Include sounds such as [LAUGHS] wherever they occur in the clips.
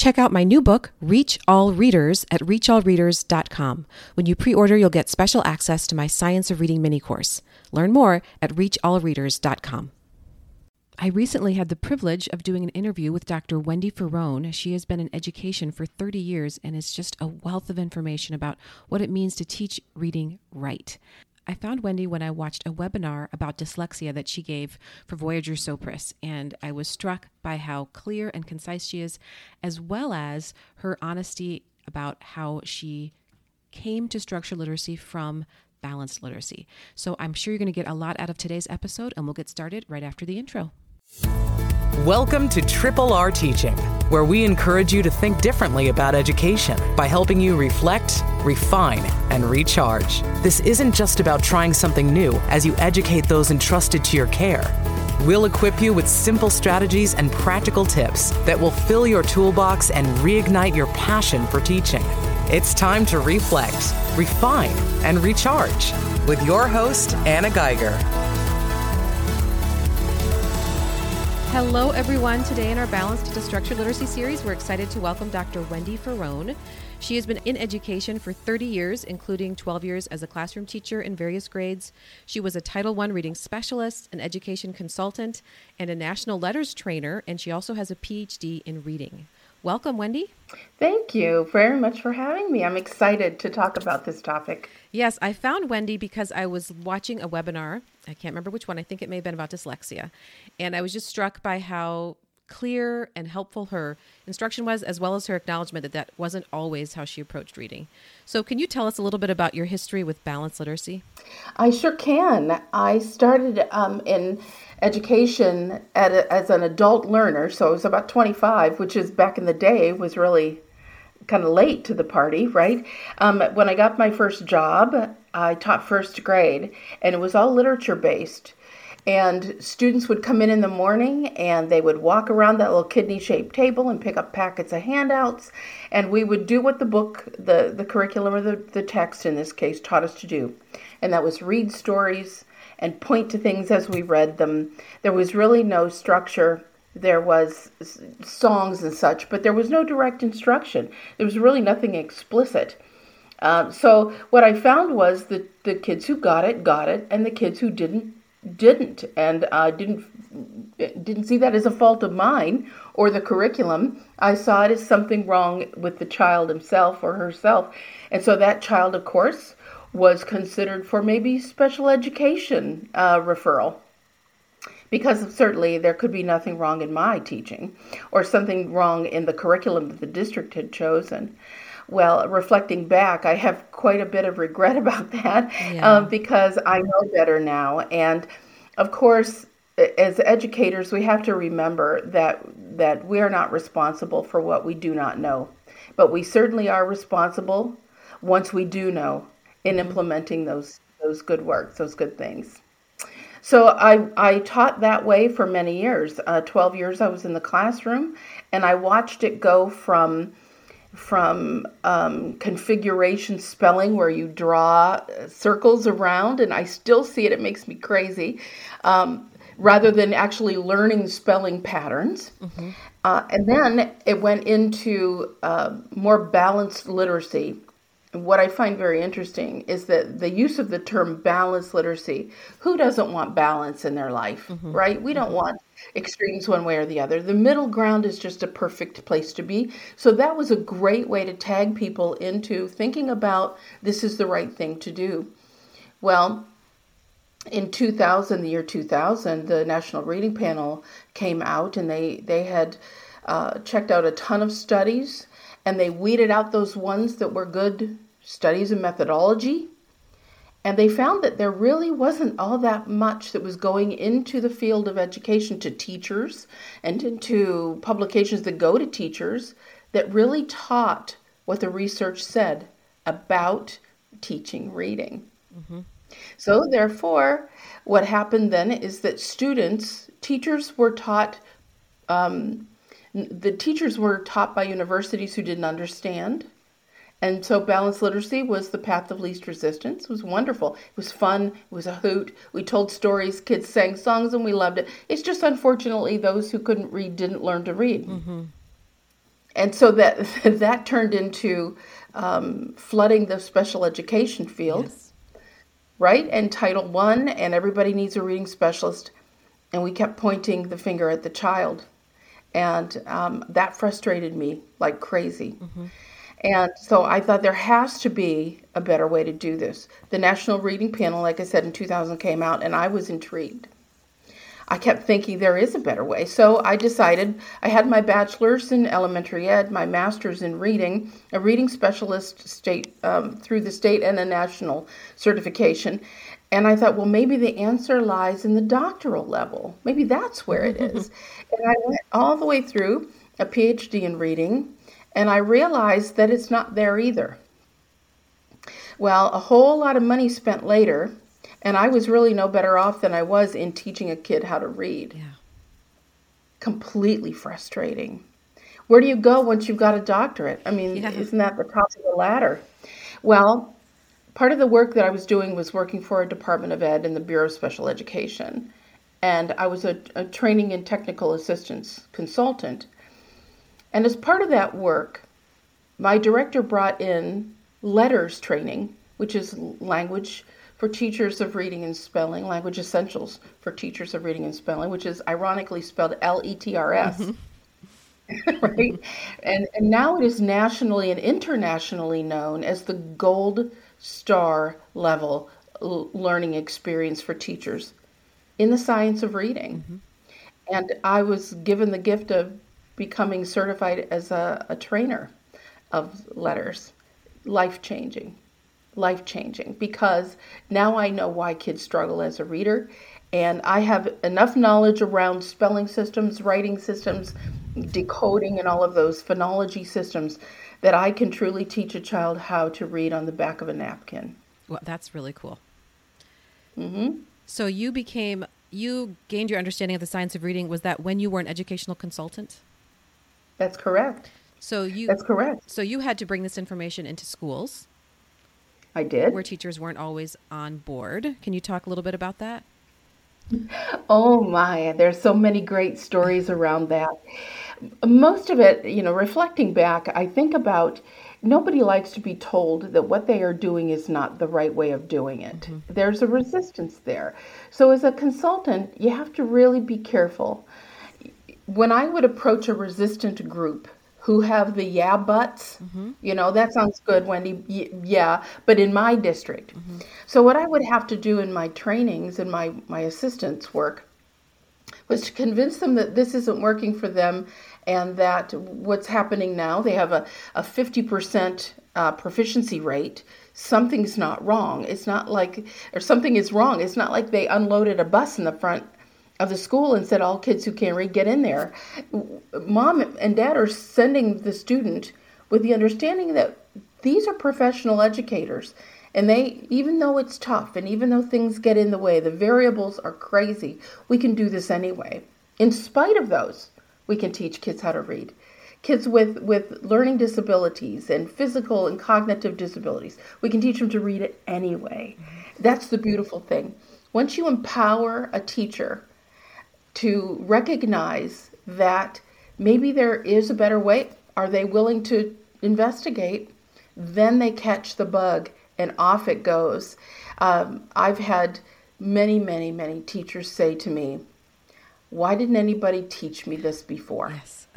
Check out my new book, Reach All Readers, at reachallreaders.com. When you pre order, you'll get special access to my Science of Reading mini course. Learn more at reachallreaders.com. I recently had the privilege of doing an interview with Dr. Wendy Ferrone. She has been in education for 30 years and is just a wealth of information about what it means to teach reading right. I found Wendy when I watched a webinar about dyslexia that she gave for Voyager Sopris, and I was struck by how clear and concise she is, as well as her honesty about how she came to structure literacy from balanced literacy. So I'm sure you're going to get a lot out of today's episode, and we'll get started right after the intro. Welcome to Triple R Teaching, where we encourage you to think differently about education by helping you reflect, refine, and recharge. This isn't just about trying something new as you educate those entrusted to your care. We'll equip you with simple strategies and practical tips that will fill your toolbox and reignite your passion for teaching. It's time to reflect, refine, and recharge with your host, Anna Geiger. Hello, everyone. Today in our Balanced to Structured Literacy series, we're excited to welcome Dr. Wendy Ferrone. She has been in education for 30 years, including 12 years as a classroom teacher in various grades. She was a Title I reading specialist, an education consultant, and a national LETRS trainer, and she also has a PhD in reading. Welcome, Wendy. Thank you very much for having me. I'm excited to talk about this topic. Yes, I found Wendy because I was watching a webinar. I can't remember which one. I think it may have been about dyslexia. And I was just struck by how clear and helpful her instruction was, as well as her acknowledgement that that wasn't always how she approached reading. So, can you tell us a little bit about your history with balanced literacy? I sure can. I started um, in education a, as an adult learner, so I was about 25, which is back in the day was really kind of late to the party, right? Um, when I got my first job, I taught first grade, and it was all literature based. And students would come in in the morning and they would walk around that little kidney shaped table and pick up packets of handouts. And we would do what the book, the, the curriculum, or the, the text in this case, taught us to do. And that was read stories and point to things as we read them. There was really no structure. There was songs and such, but there was no direct instruction. There was really nothing explicit. Um, so what I found was that the kids who got it got it, and the kids who didn't didn't, and I didn't didn't see that as a fault of mine or the curriculum. I saw it as something wrong with the child himself or herself, and so that child, of course, was considered for maybe special education uh, referral because certainly there could be nothing wrong in my teaching or something wrong in the curriculum that the district had chosen. Well, reflecting back, I have quite a bit of regret [LAUGHS] about that yeah. um, because I know better now. And of course, as educators, we have to remember that that we are not responsible for what we do not know, but we certainly are responsible once we do know in mm-hmm. implementing those those good works, those good things. So I, I taught that way for many years. Uh, 12 years I was in the classroom, and I watched it go from from um, configuration spelling where you draw circles around, and I still see it. It makes me crazy. Um, rather than actually learning spelling patterns. Mm-hmm. Uh, and then it went into uh, more balanced literacy, what I find very interesting is that the use of the term balanced literacy, who doesn't want balance in their life, mm-hmm. right? We don't mm-hmm. want extremes one way or the other. The middle ground is just a perfect place to be. So that was a great way to tag people into thinking about this is the right thing to do. Well, in 2000, the year 2000, the National Reading Panel came out and they, they had uh, checked out a ton of studies and they weeded out those ones that were good studies and methodology. And they found that there really wasn't all that much that was going into the field of education to teachers and into publications that go to teachers that really taught what the research said about teaching reading. Mm-hmm. So, therefore, what happened then is that students, teachers were taught um, the teachers were taught by universities who didn't understand. And so balanced literacy was the path of least resistance. It was wonderful. It was fun. It was a hoot. We told stories. Kids sang songs and we loved it. It's just unfortunately those who couldn't read didn't learn to read. Mm-hmm. and so that [LAUGHS] that turned into um, flooding the special education field, Yes. right? And Title One, and everybody needs a reading specialist, and we kept pointing the finger at the child, and um, that frustrated me like crazy. And so I thought there has to be a better way to do this. The National Reading Panel, like I said, in 2000 came out, and I was intrigued. I kept thinking there is a better way. So I decided I had my bachelor's in elementary ed, my master's in reading, a reading specialist state um, through the state and a national certification. And I thought, well, maybe the answer lies in the doctoral level. Maybe that's where it is. [LAUGHS] and I went all the way through a PhD in reading, and I realized that it's not there either. Well, a whole lot of money spent later, and I was really no better off than I was in teaching a kid how to read. Yeah. Completely frustrating. Where do you go once you've got a doctorate? I mean, Yeah. isn't that the top of the ladder? Well, part of the work that I was doing was working for a Department of Ed in the Bureau of Special Education. And I was a, a training and technical assistance consultant. And as part of that work, my director brought in LETRS training, which is language for teachers of reading and spelling, language essentials for teachers of reading and spelling, which is ironically spelled L E T R S. Mm-hmm. [LAUGHS] right? And, and now it is nationally and internationally known as the gold star level l- learning experience for teachers in the science of reading. Mm-hmm. And I was given the gift of becoming certified as a, a trainer of LETRS. Life changing. Life changing because now I know why kids struggle as a reader. And I have enough knowledge around spelling systems, writing systems, decoding, and all of those phonology systems that I can truly teach a child how to read on the back of a napkin. Well, that's really cool. Mm-hmm. So you became you gained your understanding of the science of reading. Was that when you were an educational consultant? That's correct. So you That's correct. so you had to bring this information into schools I did. where teachers weren't always on board. Can you talk a little bit about that? Oh my, there's so many great stories around that. Most of it, you know, reflecting back, I think about nobody likes to be told that what they are doing is not the right way of doing it. Mm-hmm. There's a resistance there. So, as a consultant, you have to really be careful. When I would approach a resistant group, who have the yeah buts. You know, that sounds good, Wendy. Yeah, but in my district. So what I would have to do in my trainings and my my assistants work was to convince them that this isn't working for them and that what's happening now, they have a, a 50% uh, proficiency rate. Something's not wrong. It's not like, or something is wrong. It's not like they unloaded a bus in the front of the school and said, all kids who can't read, get in there. Mom and dad are sending the student with the understanding that these are professional educators. And they, even though it's tough and even though things get in the way, the variables are crazy, we can do this anyway. In spite of those, we can teach kids how to read. Kids with, with learning disabilities and physical and cognitive disabilities, we can teach them to read it anyway. Mm-hmm. That's the beautiful thing. Once you empower a teacher to recognize that maybe there is a better way, are they willing to investigate? Then they catch the bug and off it goes. Um, I've had many, many, many teachers say to me, Why didn't anybody teach me this before? Yes. [LAUGHS]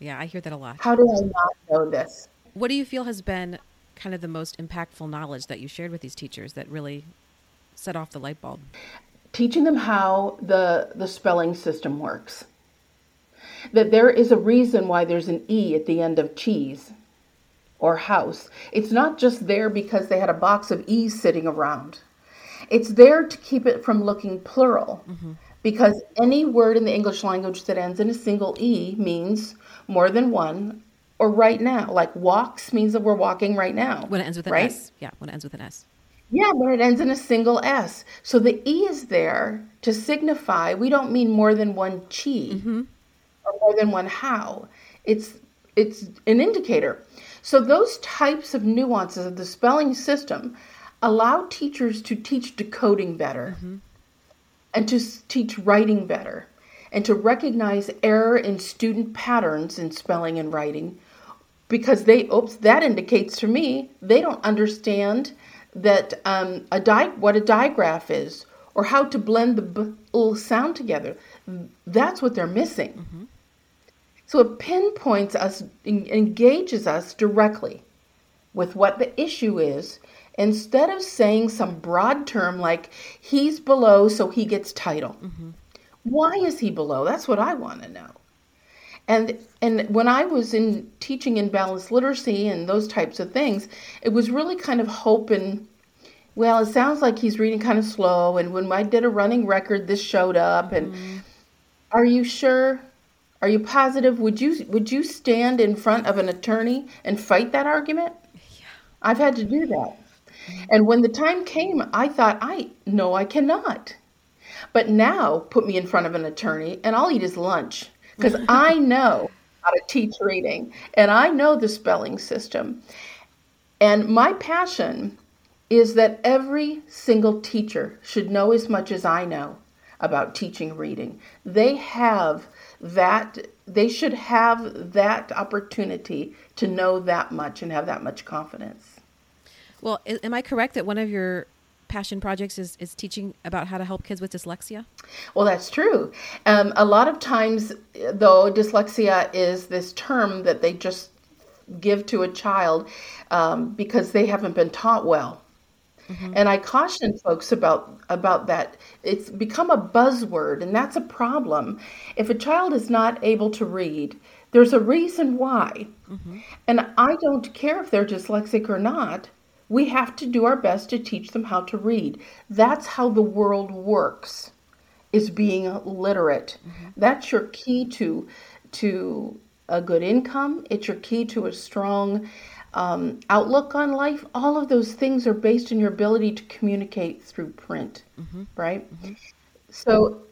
Yeah, I hear that a lot. How do I not know this? What do you feel has been kind of the most impactful knowledge that you shared with these teachers that really set off the light bulb? Teaching them how the, the spelling system works. That there is a reason why there's an E at the end of cheese or house. It's not just there because they had a box of E's sitting around. It's there to keep it from looking plural. Mm-hmm. Because any word in the English language that ends in a single E means more than one, or right now. Like walks means that we're walking right now. When it ends with an right? S. Yeah, when it ends with an S. Yeah, but it ends in a single S. So the E is there to signify we don't mean more than one chi mm-hmm. or more than one how. It's it's an indicator. So those types of nuances of the spelling system allow teachers to teach decoding better mm-hmm. and to s- teach writing better. and to recognize error in student patterns in spelling and writing because they oops that indicates to me they don't understand that um, a di- what a digraph is or how to blend the b- sound together that's what they're missing mm-hmm. so it pinpoints us engages us directly with what the issue is instead of saying some broad term like he's below so he gets title mm-hmm. why is he below that's what i want to know and and when I was in teaching in balanced literacy and those types of things, it was really kind of hoping. Well, it sounds like he's reading kind of slow, and when I did a running record, this showed up. And mm-hmm. are you sure? Are you positive? Would you would you stand in front of an attorney and fight that argument? Yeah. I've had to do that. Mm-hmm. And when the time came, I thought, I no, I cannot. But now, put me in front of an attorney, and I'll eat his lunch because I know how to teach reading and I know the spelling system. And my passion is that every single teacher should know as much as I know about teaching reading. They have that, they should have that opportunity to know that much and have that much confidence. Well, am I correct that one of your passion projects is, is teaching about how to help kids with dyslexia? Well, that's true. Um, a lot of times, though, dyslexia is this term that they just give to a child um, because they haven't been taught well. Mm-hmm. And I caution folks about about that. It's become a buzzword, and that's a problem. If a child is not able to read, there's a reason why. Mm-hmm. And I don't care if they're dyslexic or not. We have to do our best to teach them how to read. That's how the world works. Is being literate. Mm-hmm. That's your key to to a good income. It's your key to a strong um, outlook on life. All of those things are based on your ability to communicate through print, mm-hmm. right? Mm-hmm. So,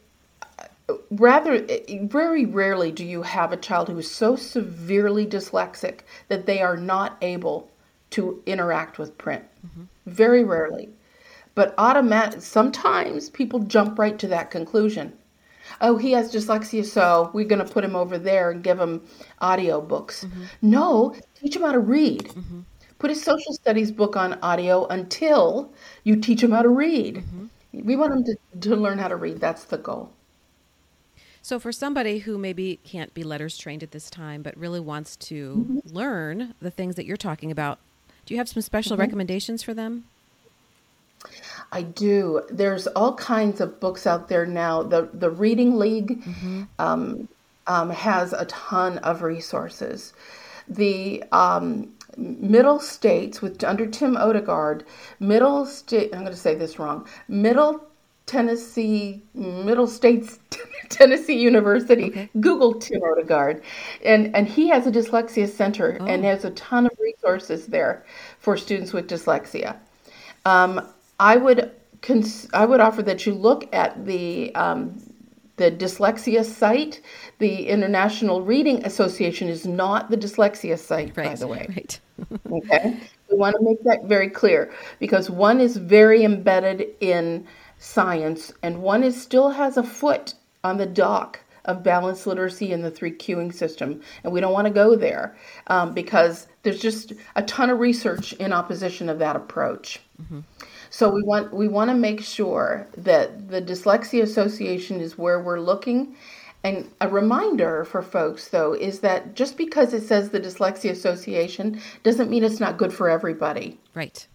rather, very rarely do you have a child who is so severely dyslexic that they are not able to interact with print. Mm-hmm. Very rarely. But automatic sometimes people jump right to that conclusion. Oh, he has dyslexia, so we're going to put him over there and give him audio books. Mm-hmm. No, teach him how to read. Mm-hmm. Put a social studies book on audio until you teach him how to read. Mm-hmm. We want him to, to learn how to read. That's the goal. So, for somebody who maybe can't be LETRS trained at this time, but really wants to mm-hmm. learn the things that you're talking about, do you have some special mm-hmm. recommendations for them? I do. There's all kinds of books out there now. The the Reading League mm-hmm. um, um, has a ton of resources. The um, Middle States with under Tim Odegard, Middle State. I'm going to say this wrong. Middle Tennessee, Middle States, [LAUGHS] Tennessee University. Okay. Google Tim Odegard, and and he has a dyslexia center oh. and has a ton of resources there for students with dyslexia. Um, I would cons- I would offer that you look at the um, the dyslexia site. The International Reading Association is not the dyslexia site, right, by the way. Right. [LAUGHS] okay, we want to make that very clear because one is very embedded in science, and one is still has a foot on the dock of balanced literacy in the three cueing system. And we don't want to go there um, because there's just a ton of research in opposition of that approach. Mm-hmm. So we want we want to make sure that the Dyslexia Association is where we're looking. And a reminder for folks, though, is that just because it says the Dyslexia Association doesn't mean it's not good for everybody. Right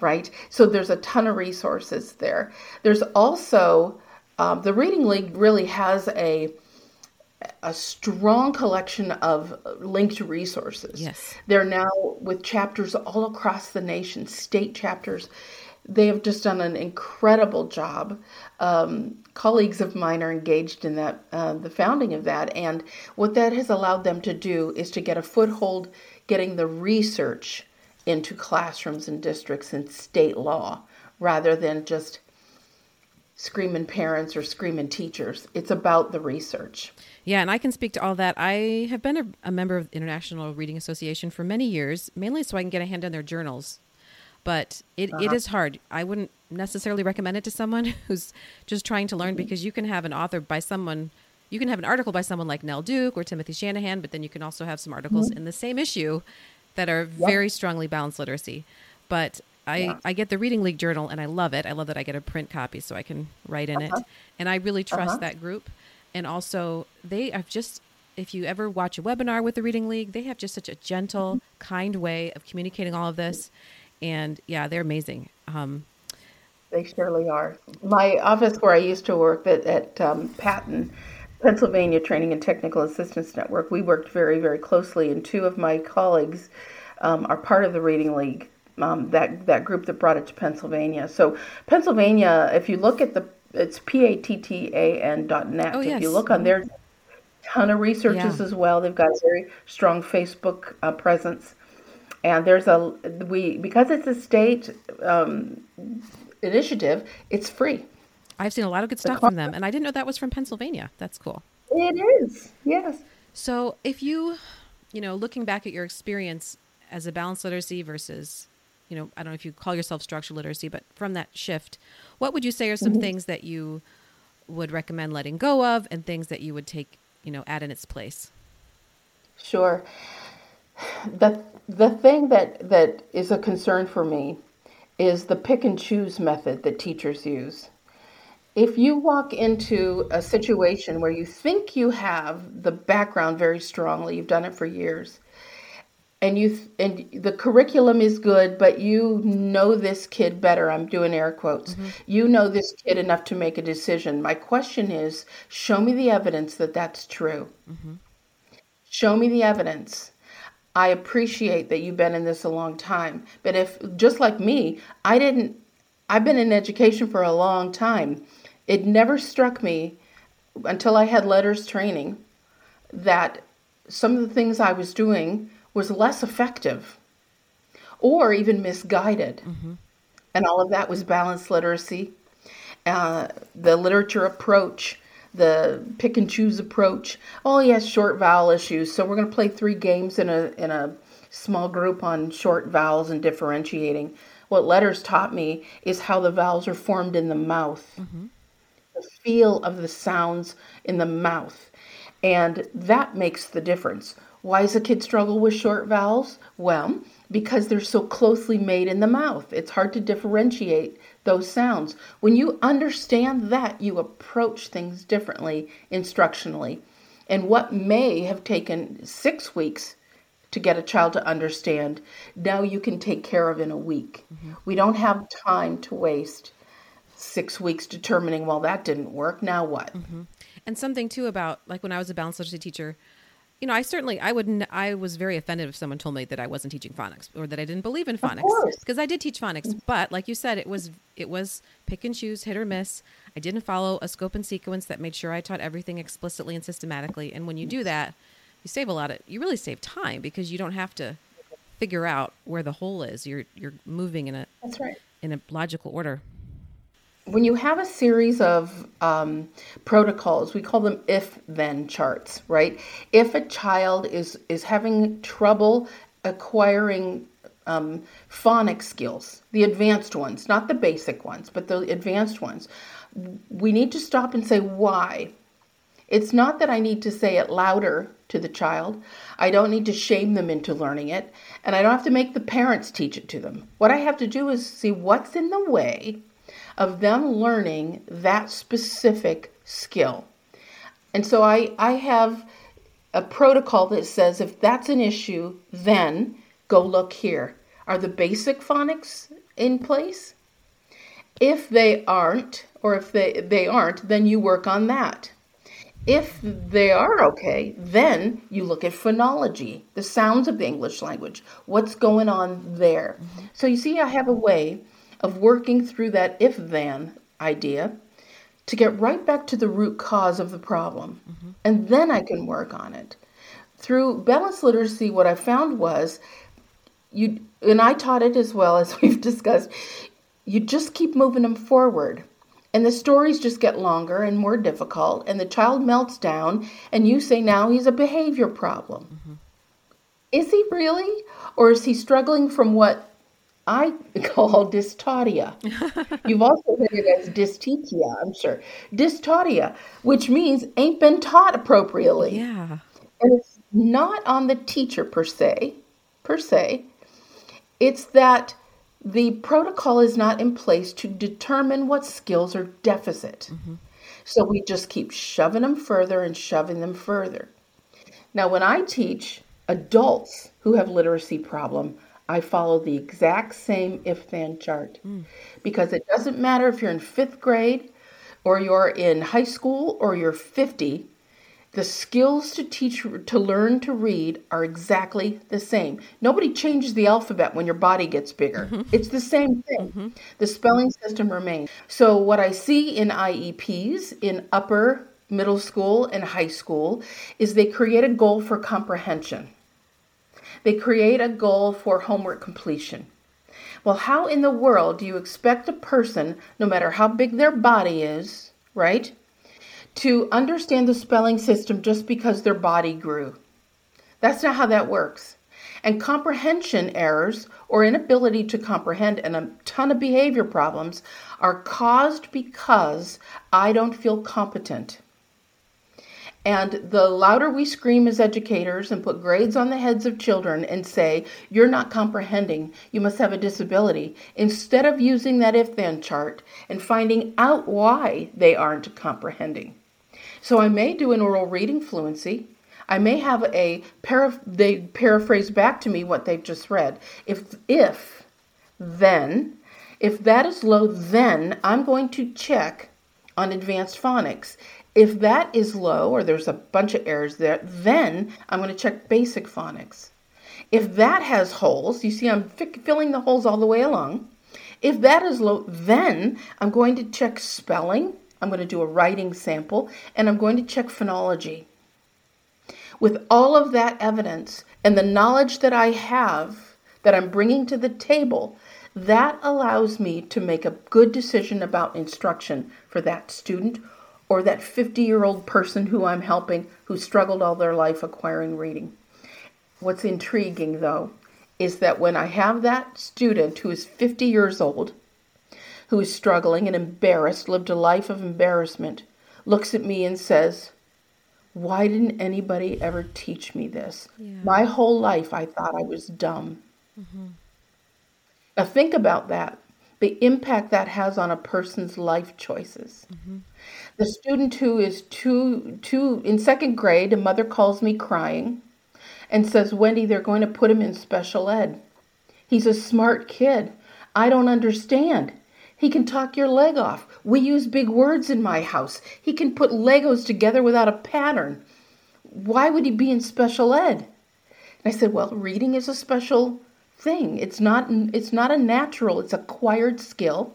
right? So there's a ton of resources there. There's also um, the Reading League really has a a strong collection of linked resources. Yes. They're now with chapters all across the nation, state chapters. They have just done an incredible job. Um, colleagues of mine are engaged in that, uh, the founding of that, and what that has allowed them to do is to get a foothold, getting the research into classrooms and districts and state law rather than just screaming parents or screaming teachers. It's about the research. Yeah, and I can speak to all that. I have been a, a member of the International Reading Association for many years, mainly so I can get a hand on their journals. but it, it uh-huh. is hard. I wouldn't necessarily recommend it to someone [LAUGHS] who's just trying to learn mm-hmm. because you can have an author by someone, you can have an article by someone like Nell Duke or Timothy Shanahan, but then you can also have some articles mm-hmm. in the same issue that are very strongly balanced literacy. But I, I get the Reading League Journal and I love it. I love that I get a print copy so I can write in it. And I really trust that group. And also, they have just, if you ever watch a webinar with the Reading League, they have just such a gentle, kind way of communicating all of this. And yeah, they're amazing. Um, They surely are. My office where I used to work at, at um, PaTTAN, Pennsylvania Training and Technical Assistance Network, we worked very, very closely, and two of my colleagues um, are part of the Reading League, um, that, that group that brought it to Pennsylvania. So, Pennsylvania, if you look at the, it's P A T T A N dot net. Oh, If you look on their ton of researches Yeah. as well, they've got a very strong Facebook uh, presence. And there's a, we, because it's a state um, initiative, it's free. I've seen a lot of good stuff from them. And I didn't know that was from Pennsylvania. That's cool. It is, yes. So, if you, you know, looking back at your experience as a balanced literacy versus, you know, I don't know if you call yourself structural literacy, but from that shift, what would you say are some mm-hmm. things that you would recommend letting go of and things that you would take, you know, add in its place? Sure. The the thing that that is a concern for me is the pick and choose method that teachers use. If you walk into a situation where you think you have the background very strongly, you've done it for years, and you th- and the curriculum is good, but you know this kid better. I'm doing air quotes. Mm-hmm. You know this kid enough to make a decision. My question is, show me the evidence that that's true. Mm-hmm. Show me the evidence. I appreciate that you've been in this a long time. But if, just like me, I didn't, I've been in education for a long time. It never struck me until I had LETRS training that some of the things I was doing was less effective or even misguided. And all of that was balanced literacy, uh, the literature approach, the pick and choose approach. Oh yes, short vowel issues. So we're going to play three games in a in a small group on short vowels and differentiating. What LETRS taught me is how the vowels are formed in the mouth, the feel of the sounds in the mouth, and that makes the difference. Why does a kid struggle with short vowels? Well, because they're so closely made in the mouth. It's hard to differentiate those sounds. When you understand that, you approach things differently instructionally. And what may have taken six weeks to get a child to understand, now you can take care of in a week. Mm-hmm. We don't have time to waste six weeks determining, well, that didn't work. Now what? Mm-hmm. And something too about like when I was a balanced literacy teacher, you know, I certainly I wouldn't I was very offended if someone told me that I wasn't teaching phonics or that I didn't believe in phonics because I did teach phonics, mm-hmm. but like you said, it was it was pick and choose, hit or miss. I didn't follow a scope and sequence that made sure I taught everything explicitly and systematically. And when you do that, you save a lot of you really save time because you don't have to figure out where the hole is. You're you're moving in a That's right. in a logical order. When you have a series of um, protocols, we call them if-then charts, right? If a child is is having trouble acquiring um, phonic skills, the advanced ones, not the basic ones, but the advanced ones, we need to stop and say why. It's not that I need to say it louder to the child. I don't need to shame them into learning it. And I don't have to make the parents teach it to them. What I have to do is see what's in the way of them learning that specific skill. And so I, I have a protocol that says if that's an issue, then go look here. Are the basic phonics in place? If they aren't, or if they, they aren't, then you work on that. If they are okay, then you look at phonology, the sounds of the English language, what's going on there. So you see, I have a way of working through that if then idea to get right back to the root cause of the problem. Mm-hmm. And then I can work on it. Through balanced literacy, what I found was you, and I taught it as well as [LAUGHS] we've discussed, you just keep moving them forward. And the stories just get longer and more difficult, and the child melts down, and you say now he's a behavior problem. Mm-hmm. Is he really? Or is he struggling from what I [LAUGHS] call dystaudia. [LAUGHS] You've also heard it as dystetia, I'm sure. Dystaudia, which means ain't been taught appropriately. Yeah. And it's not on the teacher per se, per se. It's that the protocol is not in place to determine what skills are deficit. Mm-hmm. So we just keep shoving them further and shoving them further. Now, when I teach adults who have literacy problem, I follow the exact same if then chart hmm. because it doesn't matter if you're in fifth grade or you're in high school or you're 50, the skills to teach to learn to read are exactly the same. Nobody changes the alphabet when your body gets bigger. Mm-hmm. It's the same thing. Mm-hmm. The spelling system remains. So what I see in IEPs in upper middle school and high school is they create a goal for comprehension. They create a goal for homework completion. Well, how in the world do you expect a person, no matter how big their body is, right, to understand the spelling system just because their body grew? That's not how that works. And comprehension errors or inability to comprehend and a ton of behavior problems are caused because I don't feel competent. And the louder we scream as educators and put grades on the heads of children and say, you're not comprehending, you must have a disability, instead of using that if then chart and finding out why they aren't comprehending. So I may do an oral reading fluency. I may have a para- they paraphrase back to me what they've just read. If if then if that is low, then I'm going to check on advanced phonics. If that is low or there's a bunch of errors there, then I'm going to check basic phonics. If that has holes, you see I'm fi- filling the holes all the way along. If that is low, then I'm going to check spelling. I'm going to do a writing sample and I'm going to check phonology. With all of that evidence and the knowledge that I have that I'm bringing to the table, that allows me to make a good decision about instruction for that student or that 50 year old person who I'm helping who struggled all their life acquiring reading. What's intriguing though is that when I have that student who is 50 years old, who is struggling and embarrassed, lived a life of embarrassment, looks at me and says, Why didn't anybody ever teach me this? My whole life I thought I was dumb. Mm-hmm. Now, think about that the impact that has on a person's life choices. Mm-hmm. The student who is two, two in second grade, a mother calls me crying and says, Wendy, they're going to put him in special ed. He's a smart kid. I don't understand. He can talk your leg off. We use big words in my house. He can put Legos together without a pattern. Why would he be in special ed? And I said, well, reading is a special thing. It's not it's not a natural, it's acquired skill.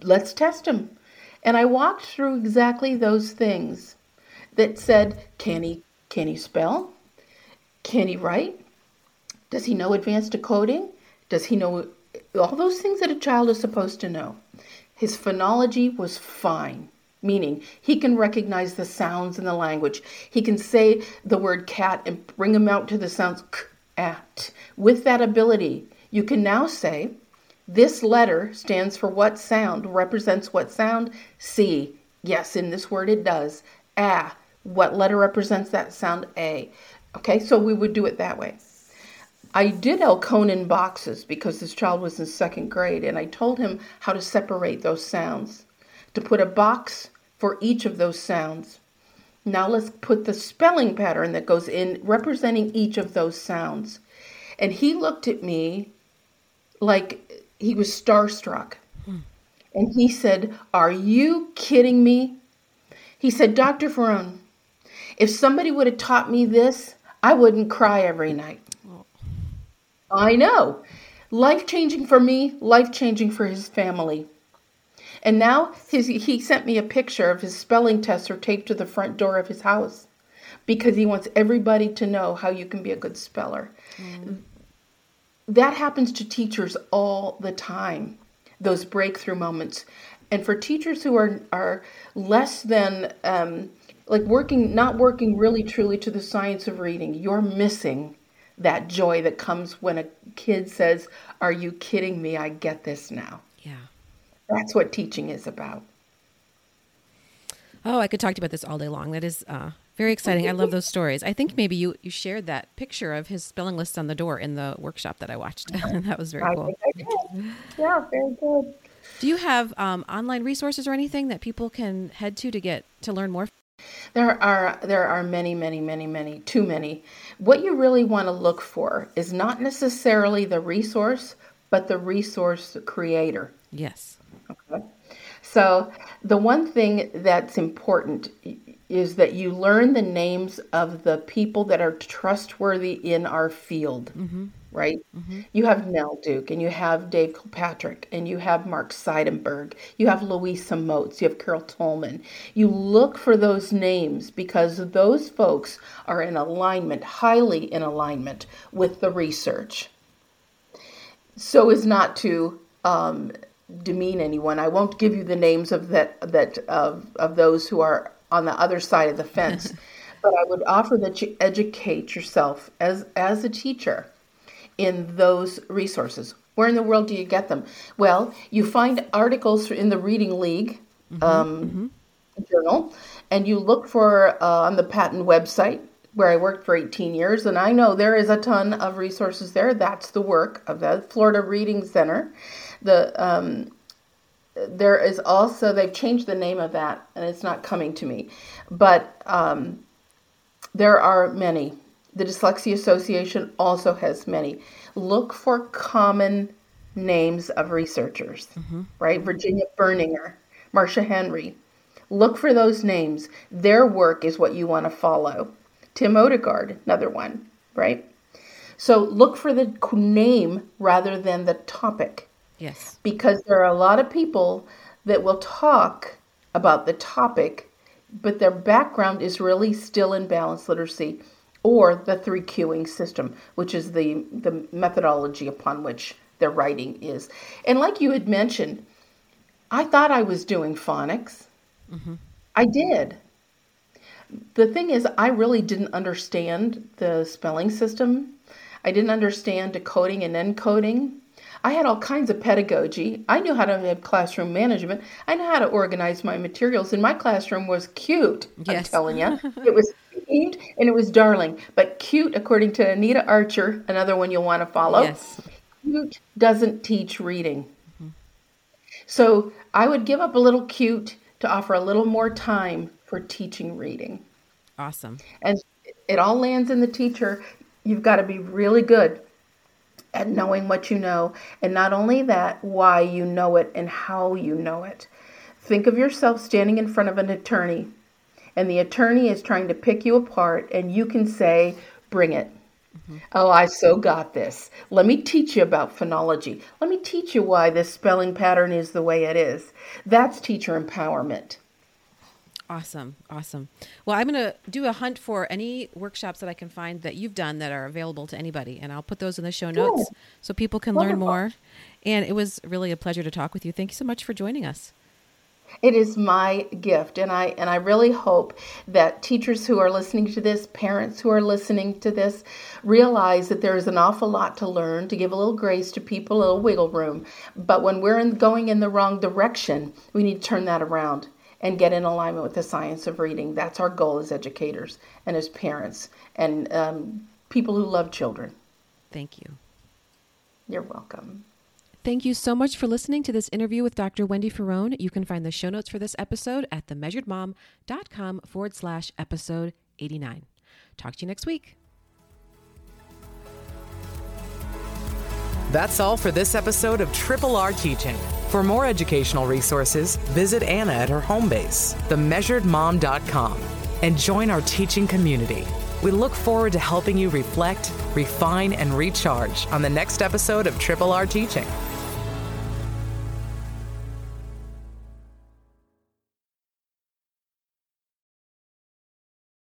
Let's test him. And I walked through exactly those things that said, can he can he spell? Can he write? Does he know advanced decoding? Does he know all those things that a child is supposed to know? His phonology was fine, meaning he can recognize the sounds in the language. He can say the word cat and bring them out to the sounds k, at. With that ability, you can now say, this letter stands for what sound, represents what sound? C. Yes, in this word it does. A. What letter represents that sound? A. Okay, so we would do it that way. I did Elkonin boxes because this child was in second grade, and I told him how to separate those sounds, to put a box for each of those sounds. Now let's put the spelling pattern that goes in representing each of those sounds. And he looked at me like he was starstruck. And he said, Are you kidding me? He said, Dr. Ferron, if somebody would have taught me this, I wouldn't cry every night. I know. Life changing for me, life changing for his family. And now his, he sent me a picture of his spelling tests are taped to the front door of his house because he wants everybody to know how you can be a good speller. That happens to teachers all the time, those breakthrough moments. And for teachers who are, are less than um, like working, not working really truly to the science of reading, you're missing that joy that comes when a kid says, Are you kidding me? I get this now. Yeah. That's what teaching is about. Oh, I could talk to you about this all day long. That is uh, very exciting. I love those stories. I think maybe you, you shared that picture of his spelling list on the door in the workshop that I watched. [LAUGHS] that was very I cool. think I did. Yeah, very good. Do you have um, online resources or anything that people can head to to get to learn more? There are there are many, many, many, many, too many. What you really want to look for is not necessarily the resource, but the resource creator. Yes. Okay. So the one thing that's important is that you learn the names of the people that are trustworthy in our field, right? You have Nell Duke, and you have Dave Kilpatrick, and you have Mark Seidenberg, you have Louisa Moats, you have Carol Tolman. You look for those names because those folks are in alignment, highly in alignment with the research so as not to um, demean anyone. I won't give you the names of that that of of those who are on the other side of the fence, [LAUGHS] but I would offer that you educate yourself as as a teacher in those resources. Where in the world do you get them? Well, you find articles in the Reading League um, journal, and you look for uh, on the PaTTAN website where I worked for 18 years, and I know there is a ton of resources there. That's the work of the Florida Reading Center. The um, there is also they've changed the name of that, and it's not coming to me, but um, there are many. The Dyslexia Association also has many. Look for common names of researchers, right? Virginia Berninger, Marcia Henry. Look for those names. Their work is what you want to follow. Tim Odegard, another one, right? So look for the name rather than the topic Yes. because there are a lot of people that will talk about the topic, but their background is really still in balanced literacy or the three cueing system, which is the, the methodology upon which their writing is. And like you had mentioned, I thought I was doing phonics. Mm-hmm. I did. The thing is, I really didn't understand the spelling system. I didn't understand decoding and encoding. I had all kinds of pedagogy. I knew how to have classroom management. I know how to organize my materials, and my classroom was cute. I'm telling you, [LAUGHS] it was themed and it was darling. But cute, according to Anita Archer, another one you'll want to follow. Yes. Cute doesn't teach reading. Mm-hmm. So I would give up a little cute to offer a little more time for teaching reading. Awesome. And it all lands in the teacher. You've got to be really good at knowing what you know. And not only that, why you know it and how you know it. Think of yourself standing in front of an attorney, and the attorney is trying to pick you apart, and you can say, Bring it. Mm-hmm. Oh, I so got this. Let me teach you about phonology. Let me teach you why this spelling pattern is the way it is. That's teacher empowerment. Awesome. Awesome. Well, I'm going to do a hunt for any workshops that I can find that you've done that are available to anybody, and I'll put those in the show notes so people can learn more. And it was really a pleasure to talk with you. Thank you so much for joining us. It is my gift, and I and I really hope that teachers who are listening to this, parents who are listening to this, realize that there is an awful lot to learn. To give a little grace to people, a little wiggle room. But when we're in, going in the wrong direction, we need to turn that around and get in alignment with the science of reading. That's our goal as educators and as parents and um, people who love children. Thank you. You're welcome. Thank you so much for listening to this interview with Dr. Wendy Ferrone. You can find the show notes for this episode at themeasuredmom.com forward slash episode 89. Talk to you next week. That's all for this episode of Triple R Teaching. For more educational resources, visit Anna at her home base, themeasuredmom.com, and join our teaching community. We look forward to helping you reflect, refine, and recharge on the next episode of Triple R Teaching.